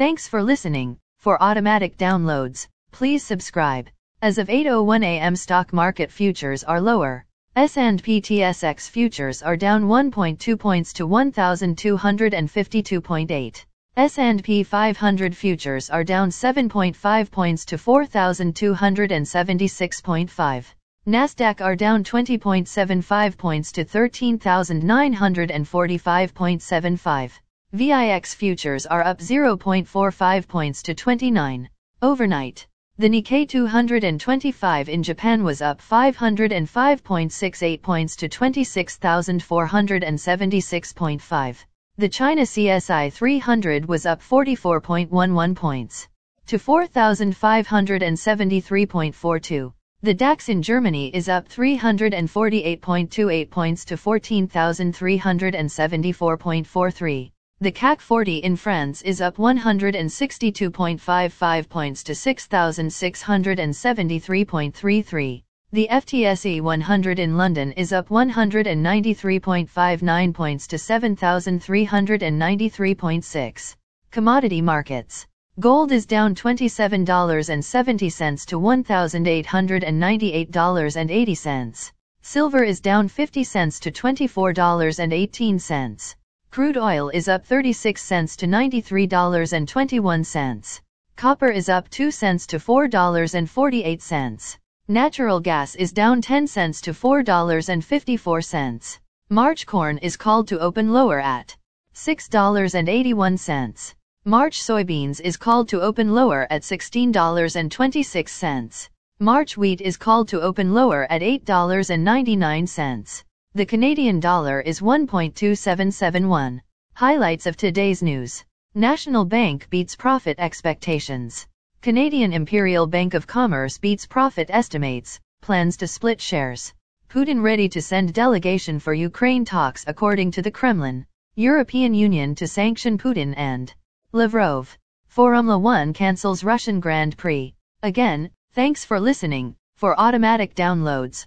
Thanks for listening. For automatic downloads, please subscribe. As of 8:01 a.m. stock market futures are lower. S&P TSX futures are down 1.2 points to 1252.8. S&P 500 futures are down 7.5 points to 4276.5. Nasdaq are down 20.75 points to 13945.75. VIX futures are up 0.45 points to 29. Overnight, the Nikkei 225 in Japan was up 505.68 points to 26,476.5. The China CSI 300 was up 44.11 points to 4,573.42. The DAX in Germany is up 348.28 points to 14,374.43. The CAC 40 in France is up 162.55 points to 6,673.33. The FTSE 100 in London is up 193.59 points to 7,393.6. Commodity markets. Gold is down $27.70 to $1,898.80. Silver is down 50 cents to $24.18. Crude oil is up 36 cents to $93.21. Copper is up 2 cents to $4.48. Natural gas is down 10 cents to $4.54. March corn is called to open lower at $6.81. March soybeans is called to open lower at $16.26. March wheat is called to open lower at $8.99. The Canadian dollar is 1.2771. Highlights of today's news. National Bank beats profit expectations. Canadian Imperial Bank of Commerce beats profit estimates, plans to split shares. Putin ready to send delegation for Ukraine talks according to the Kremlin. European Union to sanction Putin and Lavrov. Formula 1 cancels Russian Grand Prix. Again, thanks for listening. For automatic downloads,